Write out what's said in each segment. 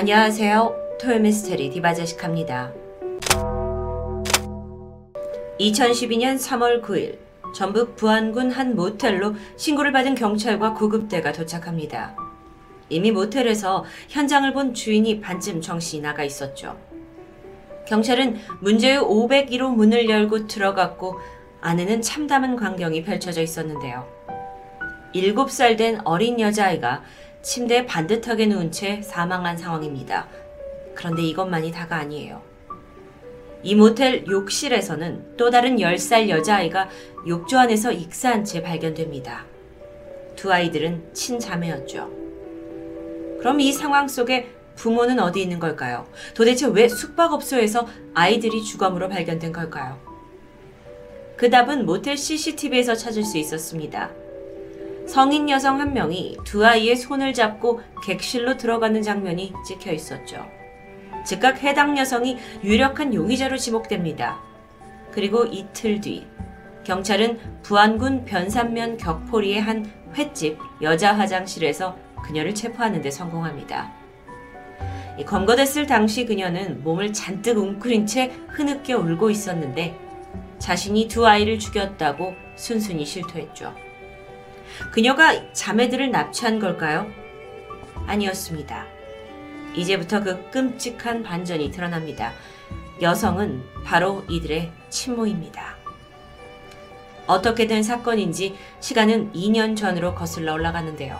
안녕하세요. 토요미스테리 디바제식합니다. 2012년 3월 9일 전북 부안군 한 모텔로 신고를 받은 경찰과 구급대가 도착합니다. 이미 모텔에서 현장을 본 주인이 반쯤 정신이 나가 있었죠. 경찰은 문제의 501호 문을 열고 들어갔고 안에는 참담한 광경이 펼쳐져 있었는데요. 7살 된 어린 여자아이가 침대에 반듯하게 누운 채 사망한 상황입니다. 그런데 이것만이 다가 아니에요. 이 모텔 욕실에서는 또 다른 10살 여자아이가 욕조 안에서 익사한 채 발견됩니다. 두 아이들은 친자매였죠. 그럼 이 상황 속에 부모는 어디 있는 걸까요? 도대체 왜 숙박업소에서 아이들이 주검으로 발견된 걸까요? 그 답은 모텔 CCTV에서 찾을 수 있었습니다. 성인 여성 한 명이 두 아이의 손을 잡고 객실로 들어가는 장면이 찍혀 있었죠. 즉각 해당 여성이 유력한 용의자로 지목됩니다. 그리고 이틀 뒤 경찰은 부안군 변산면 격포리의 한 횟집 여자 화장실에서 그녀를 체포하는 데 성공합니다. 검거됐을 당시 그녀는 몸을 잔뜩 웅크린 채 흐느껴 울고 있었는데 자신이 두 아이를 죽였다고 순순히 실토했죠. 그녀가 자매들을 납치한 걸까요? 아니었습니다. 이제부터 그 끔찍한 반전이 드러납니다. 여성은 바로 이들의 친모입니다. 어떻게 된 사건인지 시간은 2년 전으로 거슬러 올라가는데요.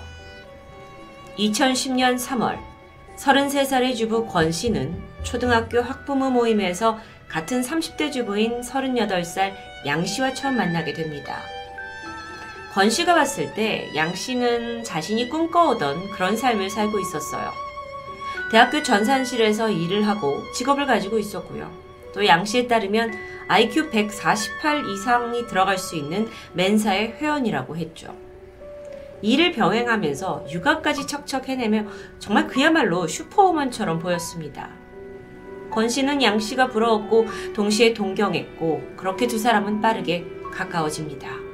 2010년 3월 33살의 주부 권 씨는 초등학교 학부모 모임에서 같은 30대 주부인 38살 양 씨와 처음 만나게 됩니다. 권 씨가 봤을 때 양 씨는 자신이 꿈꿔오던 그런 삶을 살고 있었어요. 대학교 전산실에서 일을 하고 직업을 가지고 있었고요. 또 양 씨에 따르면 IQ 148 이상이 들어갈 수 있는 멘사의 회원이라고 했죠. 일을 병행하면서 육아까지 척척 해내며 정말 그야말로 슈퍼우먼처럼 보였습니다. 권 씨는 양 씨가 부러웠고 동시에 동경했고 그렇게 두 사람은 빠르게 가까워집니다.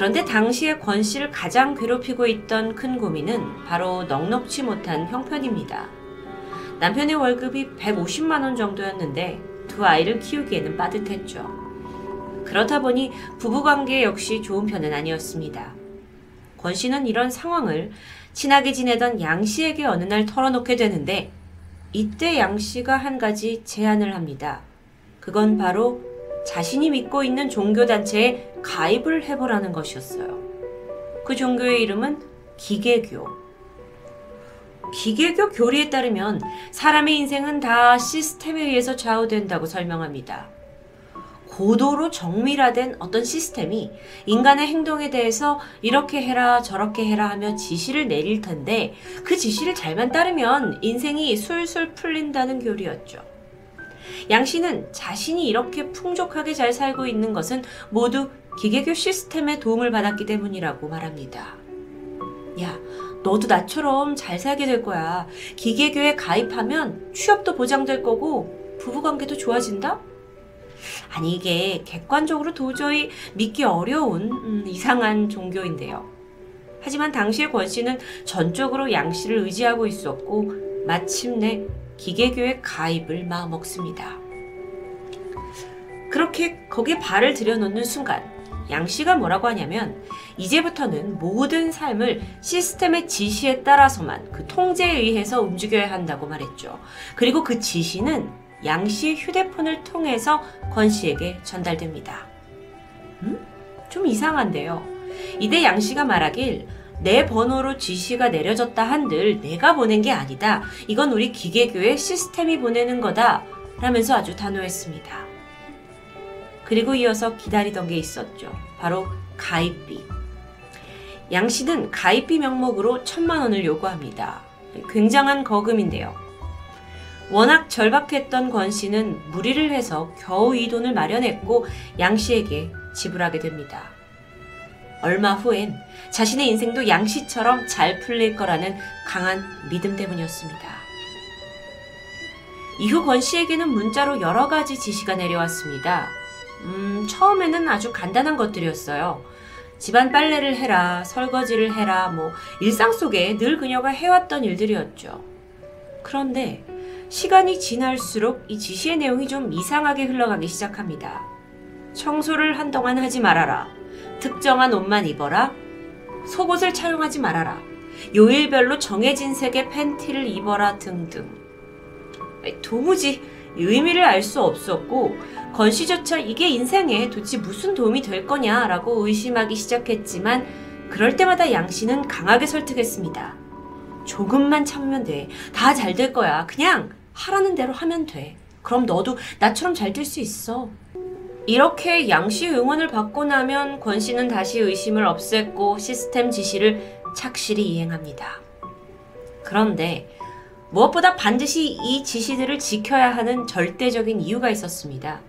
그런데 당시에 권 씨를 가장 괴롭히고 있던 큰 고민은 바로 넉넉지 못한 형편입니다. 남편의 월급이 150만 원 정도였는데 두 아이를 키우기에는 빠듯했죠. 그렇다 보니 부부관계 역시 좋은 편은 아니었습니다. 권 씨는 이런 상황을 친하게 지내던 양 씨에게 어느 날 털어놓게 되는데 이때 양 씨가 한 가지 제안을 합니다. 그건 바로 자신이 믿고 있는 종교단체에 가입을 해보라는 것이었어요. 그 종교의 이름은 기계교. 기계교 교리에 따르면 사람의 인생은 다 시스템에 의해서 좌우된다고 설명합니다. 고도로 정밀화된 어떤 시스템이 인간의 행동에 대해서 이렇게 해라 저렇게 해라 하며 지시를 내릴 텐데 그 지시를 잘만 따르면 인생이 술술 풀린다는 교리였죠. 양 씨는 자신이 이렇게 풍족하게 잘 살고 있는 것은 모두 기계교 시스템의 도움을 받았기 때문이라고 말합니다. 야, 너도 나처럼 잘 살게 될 거야. 기계교에 가입하면 취업도 보장될 거고 부부관계도 좋아진다? 아니 이게 객관적으로 도저히 믿기 어려운 음, 이상한 종교인데요. 하지만 당시의 권 씨는 전적으로 양 씨를 의지하고 있었고 마침내 기계교에 가입을 마음먹습니다. 그렇게 거기에 발을 들여놓는 순간 양 씨가 뭐라고 하냐면 이제부터는 모든 삶을 시스템의 지시에 따라서만 그 통제에 의해서 움직여야 한다고 말했죠. 그리고 그 지시는 양 씨의 휴대폰을 통해서 권 씨에게 전달됩니다. 음? 좀 이상한데요. 이때 양 씨가 말하길 내 번호로 지시가 내려졌다 한들 내가 보낸 게 아니다. 이건 우리 기계교의 시스템이 보내는 거다. 라면서 아주 단호했습니다. 그리고 이어서 기다리던 게 있었죠. 바로 가입비. 양 씨는 가입비 명목으로 천만 원을 요구합니다. 굉장한 거금인데요. 워낙 절박했던 권 씨는 무리를 해서 겨우 이 돈을 마련했고 양 씨에게 지불하게 됩니다. 얼마 후엔 자신의 인생도 양 씨처럼 잘 풀릴 거라는 강한 믿음 때문이었습니다. 이후 권 씨에게는 문자로 여러 가지 지시가 내려왔습니다. 음, 처음에는 아주 간단한 것들이었어요. 집안 빨래를 해라, 설거지를 해라, 뭐 일상 속에 늘 그녀가 해왔던 일들이었죠. 그런데 시간이 지날수록 이 지시의 내용이 좀 이상하게 흘러가기 시작합니다. 청소를 한동안 하지 말아라. 특정한 옷만 입어라. 속옷을 착용하지 말아라. 요일별로 정해진 색의 팬티를 입어라 등등. 도무지 의미를 알 수 없었고 건 씨조차 이게 인생에 도대체 무슨 도움이 될 거냐라고 의심하기 시작했지만 그럴 때마다 양 씨는 강하게 설득했습니다. 조금만 참으면 돼. 다 잘 될 거야. 그냥 하라는 대로 하면 돼. 그럼 너도 나처럼 잘 될 수 있어. 이렇게 양씨 응원을 받고 나면 권 씨는 다시 의심을 없앴고 시스템 지시를 착실히 이행합니다. 그런데 무엇보다 반드시 이 지시들을 지켜야 하는 절대적인 이유가 있었습니다.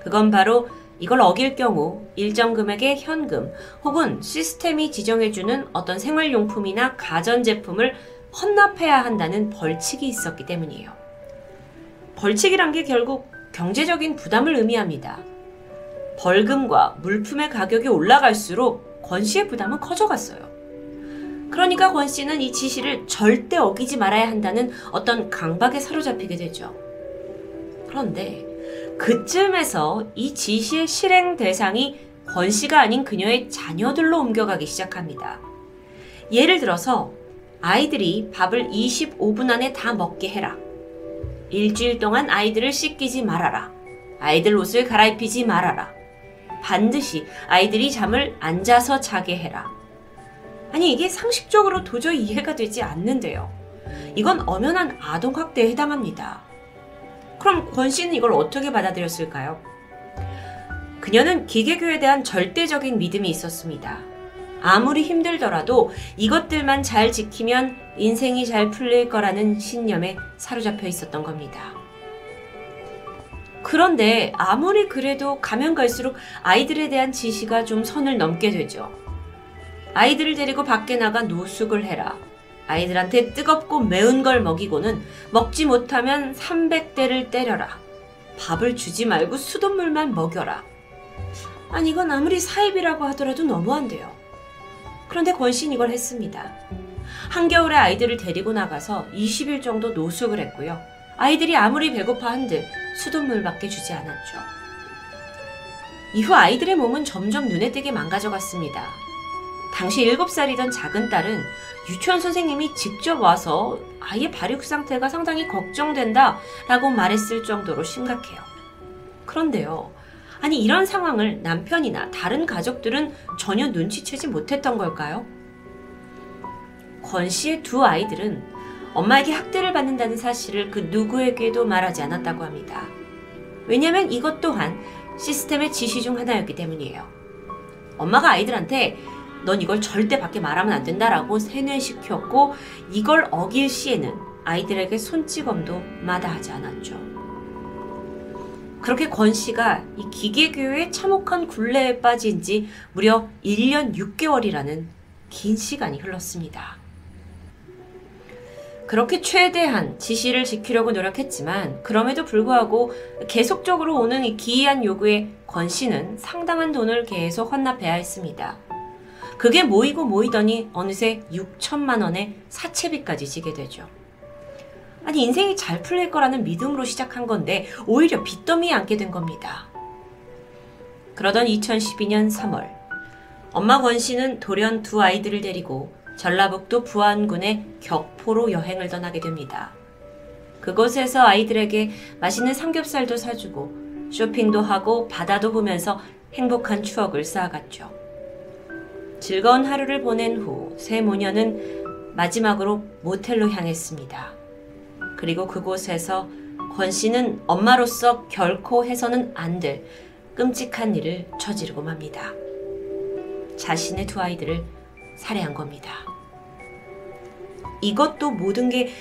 그건 바로 이걸 어길 경우 일정 금액의 현금 혹은 시스템이 지정해주는 어떤 생활용품이나 가전제품을 헌납해야 한다는 벌칙이 있었기 때문이에요. 벌칙이란 게 결국 경제적인 부담을 의미합니다. 벌금과 물품의 가격이 올라갈수록 권 씨의 부담은 커져갔어요. 그러니까 권 씨는 이 지시를 절대 어기지 말아야 한다는 어떤 강박에 사로잡히게 되죠. 그런데 그쯤에서 이 지시의 실행 대상이 권 씨가 아닌 그녀의 자녀들로 옮겨가기 시작합니다. 예를 들어서 아이들이 밥을 25분 안에 다 먹게 해라. 일주일 동안 아이들을 씻기지 말아라. 아이들 옷을 갈아입히지 말아라. 반드시 아이들이 잠을 앉아서 자게 해라. 아니 이게 상식적으로 도저히 이해가 되지 않는데요. 이건 엄연한 아동학대에 해당합니다. 그럼 권 씨는 이걸 어떻게 받아들였을까요? 그녀는 기계교에 대한 절대적인 믿음이 있었습니다. 아무리 힘들더라도 이것들만 잘 지키면 인생이 잘 풀릴 거라는 신념에 사로잡혀 있었던 겁니다. 그런데 아무리 그래도 가면 갈수록 아이들에 대한 지시가 좀 선을 넘게 되죠. 아이들을 데리고 밖에 나가 노숙을 해라. 아이들한테 뜨겁고 매운 걸 먹이고는 먹지 못하면 300대를 때려라. 밥을 주지 말고 수돗물만 먹여라. 아니 이건 아무리 사입이라고 하더라도 너무한데요. 그런데 권신 이걸 했습니다. 한겨울에 아이들을 데리고 나가서 20일 정도 노숙을 했고요. 아이들이 아무리 배고파 한들 수돗물밖에 주지 않았죠. 이후 아이들의 몸은 점점 눈에 띄게 망가져 갔습니다. 당시 7살이던 작은 딸은 유치원 선생님이 직접 와서 아이의 발육 상태가 상당히 걱정된다 라고 말했을 정도로 심각해요. 그런데요. 아니, 이런 상황을 남편이나 다른 가족들은 전혀 눈치채지 못했던 걸까요? 권 씨의 두 아이들은 엄마에게 학대를 받는다는 사실을 그 누구에게도 말하지 않았다고 합니다. 왜냐하면 이것 또한 시스템의 지시 중 하나였기 때문이에요. 엄마가 아이들한테 넌 이걸 절대 밖에 말하면 안 된다라고 세뇌시켰고 이걸 어길 시에는 아이들에게 손찌검도 마다하지 않았죠. 그렇게 권 씨가 이 기계교육의 참혹한 굴레에 빠진 지 무려 1년 6개월이라는 긴 시간이 흘렀습니다. 그렇게 최대한 지시를 지키려고 노력했지만 그럼에도 불구하고 계속적으로 오는 이 기이한 요구에 권 씨는 상당한 돈을 계속 헌납해야 했습니다. 그게 모이고 모이더니 어느새 6천만 원의 사채비까지 지게 되죠. 아니 인생이 잘 풀릴 거라는 믿음으로 시작한 건데 오히려 빚더미에 앉게 된 겁니다. 그러던 2012년 3월 엄마 권 씨는 돌연 두 아이들을 데리고 전라북도 부안군의 격포로 여행을 떠나게 됩니다. 그곳에서 아이들에게 맛있는 삼겹살도 사주고 쇼핑도 하고 바다도 보면서 행복한 추억을 쌓아갔죠. 즐거운 하루를 보낸 후 세 모녀는 마지막으로 모텔로 향했습니다. 그리고 그곳에서 권 씨는 엄마로서 결코 해서는 안 될 끔찍한 일을 저지르고 맙니다. 자신의 두 아이들을 살해한 겁니다. 이것도 모든 게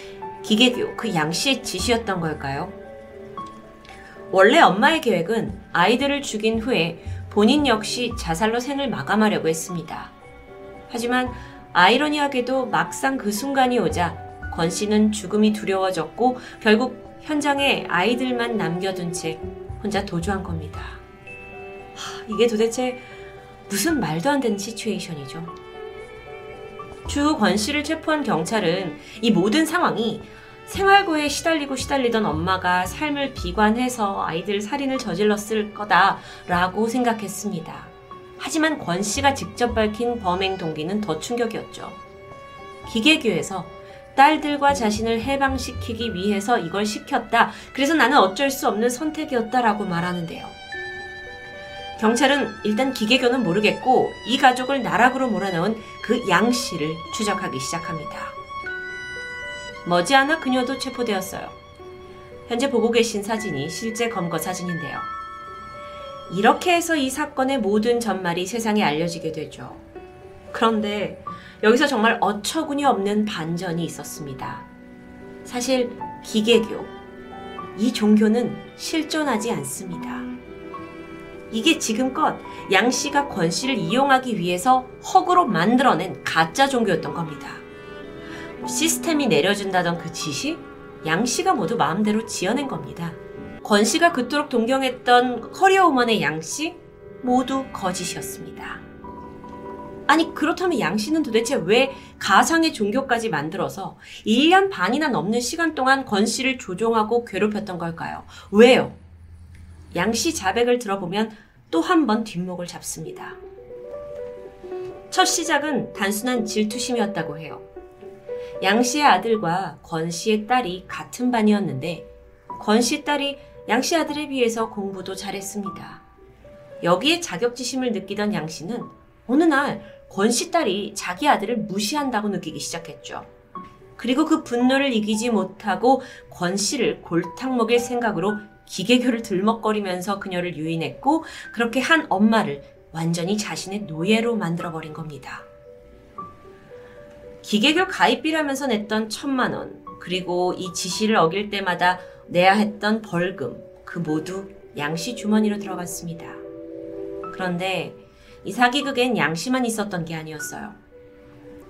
기계교 그 양씨의 지시였던 걸까요? 원래 엄마의 계획은 아이들을 죽인 후에 본인 역시 자살로 생을 마감하려고 했습니다. 하지만 아이러니하게도 막상 그 순간이 오자 권 씨는 죽음이 두려워졌고 결국 현장에 아이들만 남겨둔 채 혼자 도주한 겁니다. 하, 이게 도대체 무슨 말도 안 되는 시츄에이션이죠. 추후 권 씨를 체포한 경찰은 이 모든 상황이 생활고에 시달리고 시달리던 엄마가 삶을 비관해서 아이들 살인을 저질렀을 거다라고 생각했습니다. 하지만 권 씨가 직접 밝힌 범행 동기는 더 충격이었죠. 기계교에서 딸들과 자신을 해방시키기 위해서 이걸 시켰다. 그래서 나는 어쩔 수 없는 선택이었다라고 말하는데요. 경찰은 일단 기계교는 모르겠고 이 가족을 나락으로 몰아넣은 그 양 씨를 추적하기 시작합니다. 머지않아 그녀도 체포되었어요. 현재 보고 계신 사진이 실제 검거 사진인데요. 이렇게 해서 이 사건의 모든 전말이 세상에 알려지게 되죠. 그런데 여기서 정말 어처구니 없는 반전이 있었습니다. 사실 기계교, 이 종교는 실존하지 않습니다. 이게 지금껏 양 씨가 권 씨를 이용하기 위해서 허구로 만들어낸 가짜 종교였던 겁니다. 시스템이 내려준다던 그 지시, 양 씨가 모두 마음대로 지어낸 겁니다. 권 씨가 그토록 동경했던 커리어 우먼의 양 씨, 모두 거짓이었습니다. 아니, 그렇다면 양 씨는 도대체 왜 가상의 종교까지 만들어서 1년 반이나 넘는 시간 동안 권 씨를 조종하고 괴롭혔던 걸까요? 왜요? 양씨 자백을 들어보면 또 한 번 뒷목을 잡습니다. 첫 시작은 단순한 질투심이었다고 해요. 양 씨의 아들과 권 씨의 딸이 같은 반이었는데 권 씨 딸이 양 씨 아들에 비해서 공부도 잘했습니다. 여기에 자격지심을 느끼던 양 씨는 어느 날 권 씨 딸이 자기 아들을 무시한다고 느끼기 시작했죠. 그리고 그 분노를 이기지 못하고 권 씨를 골탕 먹일 생각으로 기계교를 들먹거리면서 그녀를 유인했고 그렇게 한 엄마를 완전히 자신의 노예로 만들어버린 겁니다. 기계교 가입비라면서 냈던 천만 원, 그리고 이 지시를 어길 때마다 내야 했던 벌금, 그 모두 양씨 주머니로 들어갔습니다. 그런데 이 사기극엔 양씨만 있었던 게 아니었어요.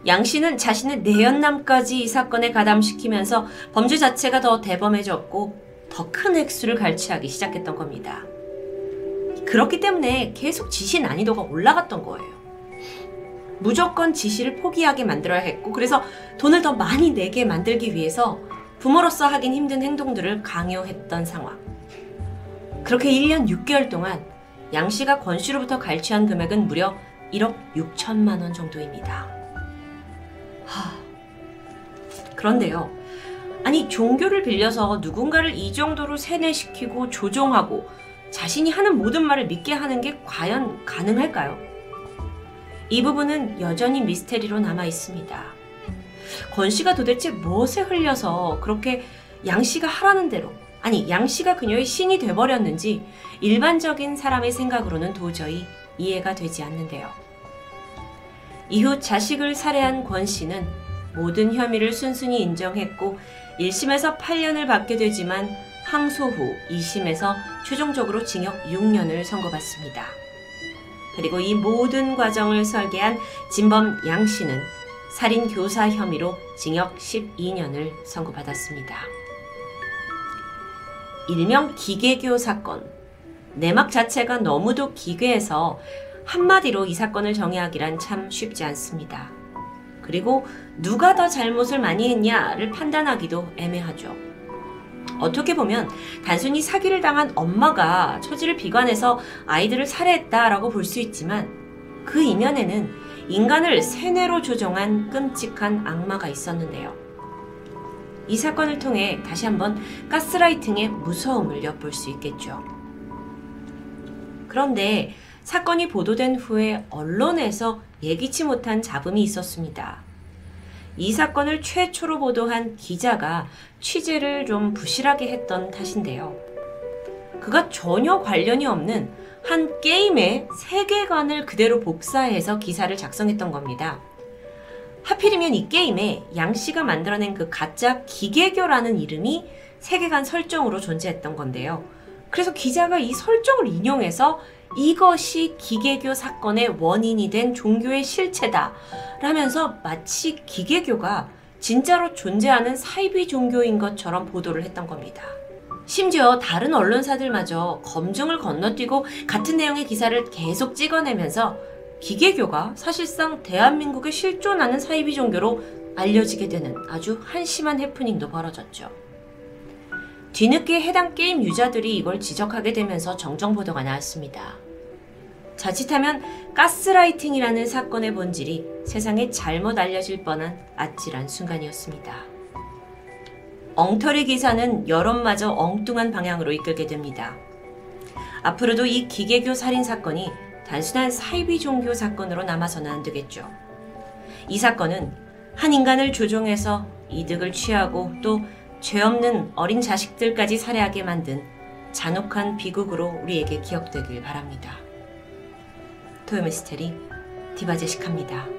양씨는 자신의 내연남까지 이 사건에 가담시키면서 범죄 자체가 더 대범해졌고 더 큰 액수를 갈취하기 시작했던 겁니다. 그렇기 때문에 계속 지시 난이도가 올라갔던 거예요. 무조건 지시를 포기하게 만들어야 했고, 그래서 돈을 더 많이 내게 만들기 위해서 부모로서 하긴 힘든 행동들을 강요했던 상황. 그렇게 1년 6개월 동안 양 씨가 권 씨로부터 갈취한 금액은 무려 1억 6천만 원 정도입니다. 하... 그런데요. 아니, 종교를 빌려서 누군가를 이 정도로 세뇌시키고 조종하고 자신이 하는 모든 말을 믿게 하는 게 과연 가능할까요? 이 부분은 여전히 미스테리로 남아 있습니다. 권 씨가 도대체 무엇에 흘려서 그렇게 양 씨가 하라는 대로, 아니, 양 씨가 그녀의 신이 돼버렸는지 일반적인 사람의 생각으로는 도저히 이해가 되지 않는데요. 이후 자식을 살해한 권 씨는 모든 혐의를 순순히 인정했고 1심에서 8년을 받게 되지만 항소 후 2심에서 최종적으로 징역 6년을 선고받습니다. 그리고 이 모든 과정을 설계한 진범 양 씨는 살인 교사 혐의로 징역 12년을 선고받았습니다. 일명 기계교 사건. 내막 자체가 너무도 기괴해서 한마디로 이 사건을 정의하기란 참 쉽지 않습니다. 그리고 누가 더 잘못을 많이 했냐를 판단하기도 애매하죠. 어떻게 보면 단순히 사기를 당한 엄마가 처지를 비관해서 아이들을 살해했다라고 볼 수 있지만 그 이면에는 인간을 세뇌로 조종한 끔찍한 악마가 있었는데요. 이 사건을 통해 다시 한번 가스라이팅의 무서움을 엿볼 수 있겠죠. 그런데 사건이 보도된 후에 언론에서 예기치 못한 잡음이 있었습니다. 이 사건을 최초로 보도한 기자가 취재를 좀 부실하게 했던 탓인데요. 그가 전혀 관련이 없는 한 게임의 세계관을 그대로 복사해서 기사를 작성했던 겁니다. 하필이면 이 게임에 양 씨가 만들어낸 그 가짜 기계교라는 이름이 세계관 설정으로 존재했던 건데요. 그래서 기자가 이 설정을 인용해서 이것이 기계교 사건의 원인이 된 종교의 실체다. 라면서 마치 기계교가 진짜로 존재하는 사이비 종교인 것처럼 보도를 했던 겁니다. 심지어 다른 언론사들마저 검증을 건너뛰고 같은 내용의 기사를 계속 찍어내면서 기계교가 사실상 대한민국의 실존하는 사이비 종교로 알려지게 되는 아주 한심한 해프닝도 벌어졌죠. 뒤늦게 해당 게임 유저들이 이걸 지적하게 되면서 정정 보도가 나왔습니다. 자칫하면 가스라이팅이라는 사건의 본질이 세상에 잘못 알려질 뻔한 아찔한 순간이었습니다. 엉터리 기사는 여론마저 엉뚱한 방향으로 이끌게 됩니다. 앞으로도 이 기계교 살인 사건이 단순한 사이비 종교 사건으로 남아서는 안 되겠죠. 이 사건은 한 인간을 조종해서 이득을 취하고 또 죄 없는 어린 자식들까지 살해하게 만든 잔혹한 비극으로 우리에게 기억되길 바랍니다. 토요미스테리 디바제식합니다.